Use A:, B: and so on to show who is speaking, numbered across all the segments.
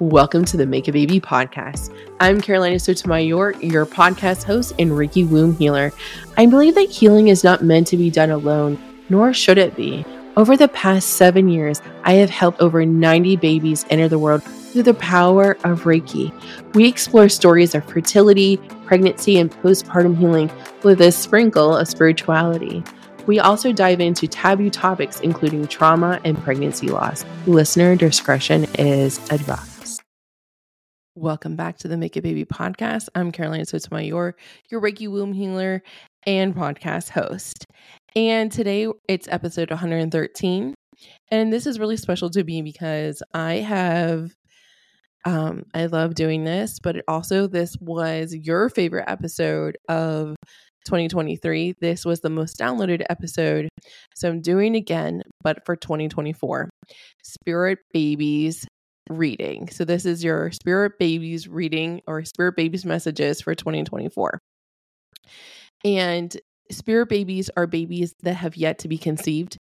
A: Welcome to the Make a Baby podcast. I'm Carolina Sotomayor, your podcast host and Reiki womb healer. I believe that healing is not meant to be done alone, nor should it be. Over the past seven years, I have helped over 90 babies enter the world through the power of Reiki. We explore stories of fertility, pregnancy, and postpartum healing with a sprinkle of spirituality. We also dive into taboo topics, including trauma and pregnancy loss. Listener discretion is advised. Welcome back to the Make a Baby podcast. I'm Carolina Sotomayor, your Reiki womb healer and podcast host. And today it's episode 113. And this is really special to me because I have um I love doing this, but also this was your favorite episode of 2023. This was the most downloaded episode. So I'm doing again, but for 2024. Spirit Babies reading. So this is your Spirit Babies reading or Spirit Babies messages for 2024. And Spirit babies are babies that have yet to be conceived.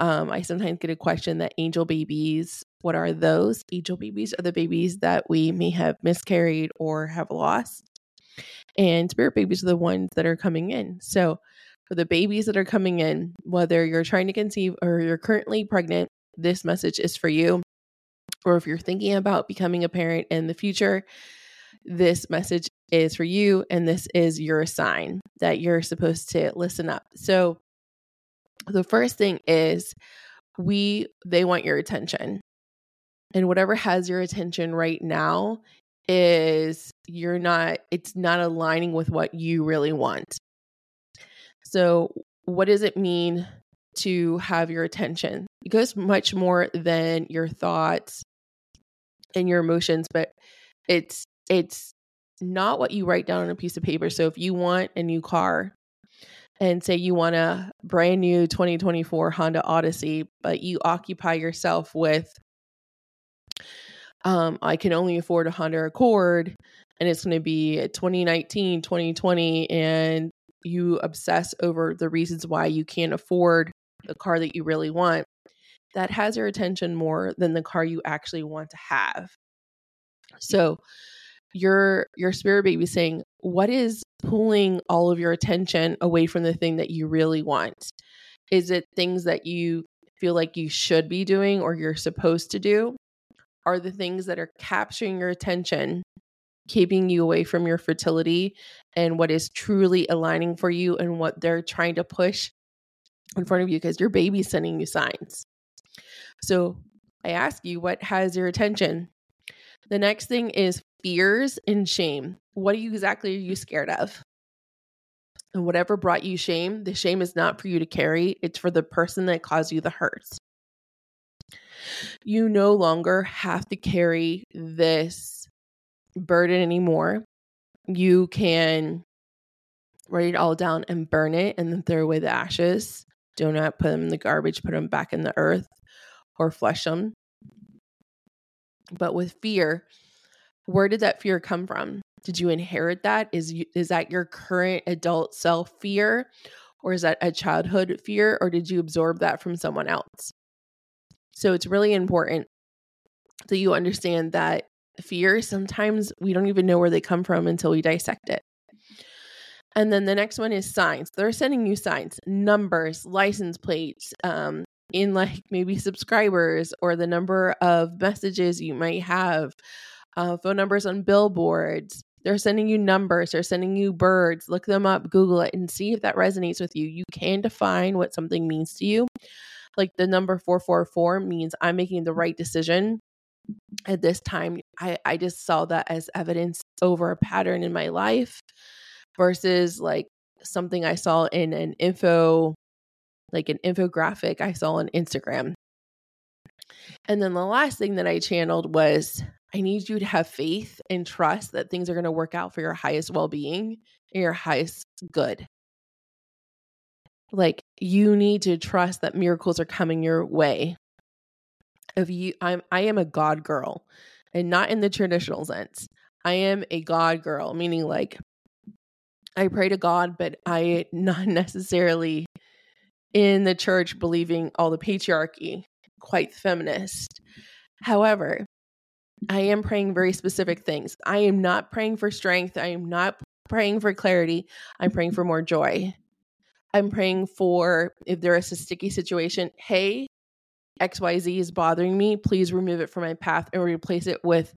A: Um, I sometimes get a question that angel babies, what are those? Angel babies are the babies that we may have miscarried or have lost. And spirit babies are the ones that are coming in. So, for the babies that are coming in, whether you're trying to conceive or you're currently pregnant, this message is for you or if you're thinking about becoming a parent in the future, this message is for you and this is your sign that you're supposed to listen up. So the first thing is we they want your attention. And whatever has your attention right now is you're not it's not aligning with what you really want. So what does it mean to have your attention? It goes much more than your thoughts and your emotions, but it's it's not what you write down on a piece of paper. So if you want a new car and say you want a brand new 2024 Honda Odyssey, but you occupy yourself with um I can only afford a Honda Accord and it's going to be 2019, 2020 and you obsess over the reasons why you can't afford the car that you really want that has your attention more than the car you actually want to have. So your your spirit baby saying, what is pulling all of your attention away from the thing that you really want? Is it things that you feel like you should be doing or you're supposed to do? Are the things that are capturing your attention keeping you away from your fertility and what is truly aligning for you and what they're trying to push in front of you because your baby's sending you signs. So I ask you, what has your attention? The next thing is fears and shame. What are you exactly are you scared of? And whatever brought you shame, the shame is not for you to carry, it's for the person that caused you the hurt. You no longer have to carry this burden anymore. You can write it all down and burn it and then throw away the ashes. Do not put them in the garbage, put them back in the earth or flush them. But with fear, where did that fear come from? Did you inherit that? Is you, is that your current adult self fear or is that a childhood fear or did you absorb that from someone else? So it's really important that you understand that fear sometimes we don't even know where they come from until we dissect it. And then the next one is signs. They're sending you signs, numbers, license plates, um, in like maybe subscribers or the number of messages you might have, uh, phone numbers on billboards. They're sending you numbers, they're sending you birds. Look them up, Google it, and see if that resonates with you. You can define what something means to you. Like the number 444 means I'm making the right decision at this time. I, I just saw that as evidence over a pattern in my life versus like something I saw in an info like an infographic I saw on Instagram. And then the last thing that I channeled was I need you to have faith and trust that things are going to work out for your highest well being and your highest good. Like you need to trust that miracles are coming your way. If you I'm I am a God girl and not in the traditional sense. I am a God girl, meaning like I pray to God, but I not necessarily in the church believing all the patriarchy, quite feminist. However, I am praying very specific things. I am not praying for strength. I am not praying for clarity. I'm praying for more joy. I'm praying for if there is a sticky situation, hey, XYZ is bothering me, please remove it from my path and replace it with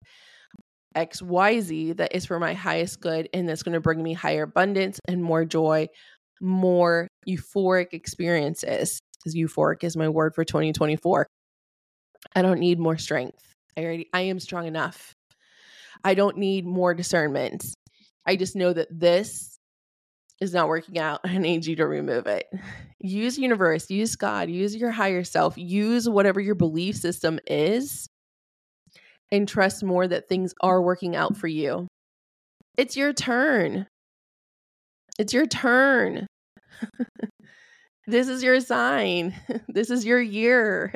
A: XYZ that is for my highest good and that's going to bring me higher abundance and more joy, more euphoric experiences. Because euphoric is my word for 2024. I don't need more strength. I already I am strong enough. I don't need more discernment. I just know that this is not working out. I need you to remove it. Use universe, use God, use your higher self, use whatever your belief system is, and trust more that things are working out for you. It's your turn. It's your turn. this is your sign. this is your year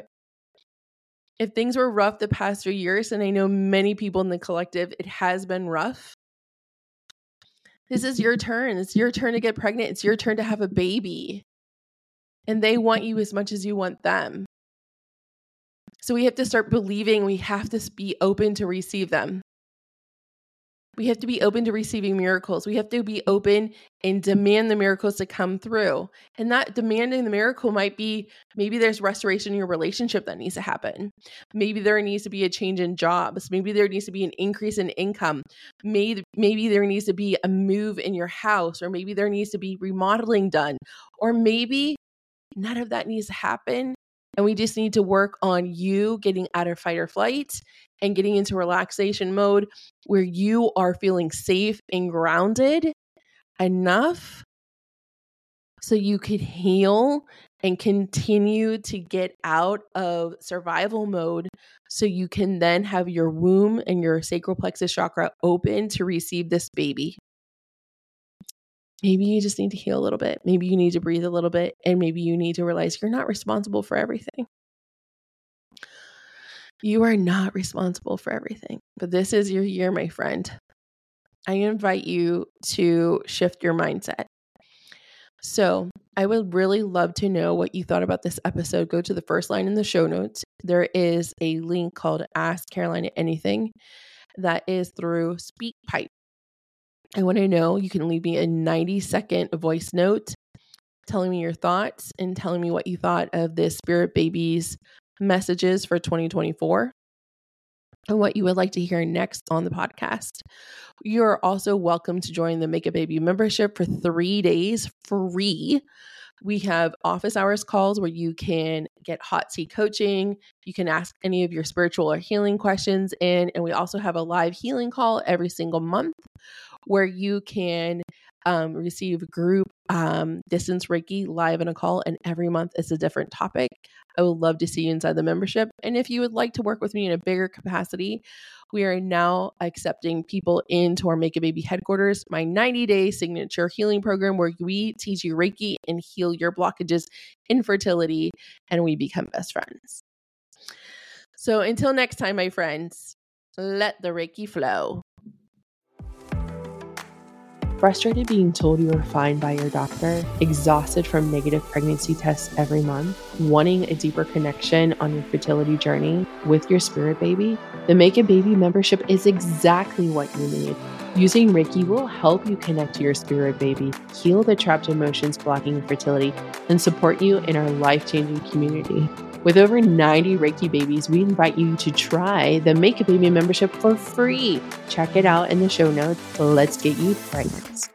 A: if things were rough the past few years, and I know many people in the collective, it has been rough. This is your turn. It's your turn to get pregnant. It's your turn to have a baby. And they want you as much as you want them. So we have to start believing we have to be open to receive them. We have to be open to receiving miracles. We have to be open and demand the miracles to come through. And that demanding the miracle might be maybe there's restoration in your relationship that needs to happen. Maybe there needs to be a change in jobs. Maybe there needs to be an increase in income. Maybe, maybe there needs to be a move in your house, or maybe there needs to be remodeling done. Or maybe none of that needs to happen. And we just need to work on you getting out of fight or flight and getting into relaxation mode where you are feeling safe and grounded enough so you could heal and continue to get out of survival mode so you can then have your womb and your sacral plexus chakra open to receive this baby. Maybe you just need to heal a little bit. Maybe you need to breathe a little bit. And maybe you need to realize you're not responsible for everything. You are not responsible for everything, but this is your year, my friend. I invite you to shift your mindset. So, I would really love to know what you thought about this episode. Go to the first line in the show notes. There is a link called Ask Carolina Anything that is through SpeakPipe. I want to know. You can leave me a 90 second voice note telling me your thoughts and telling me what you thought of this Spirit Babies messages for 2024 and what you would like to hear next on the podcast. You're also welcome to join the Make a Baby membership for three days free. We have office hours calls where you can get hot seat coaching. You can ask any of your spiritual or healing questions in. And we also have a live healing call every single month where you can um, receive group um, distance Reiki live in a call, and every month it's a different topic. I would love to see you inside the membership. And if you would like to work with me in a bigger capacity, we are now accepting people into our Make a Baby headquarters, my 90 day signature healing program where we teach you Reiki and heal your blockages, infertility, and we become best friends. So until next time, my friends, let the Reiki flow. Frustrated being told you are fine by your doctor, exhausted from negative pregnancy tests every month, wanting a deeper connection on your fertility journey with your spirit baby? The Make a Baby membership is exactly what you need. Using Reiki will help you connect to your spirit baby, heal the trapped emotions blocking fertility, and support you in our life changing community. With over 90 Reiki babies, we invite you to try the Make a Baby membership for free. Check it out in the show notes. Let's get you pregnant.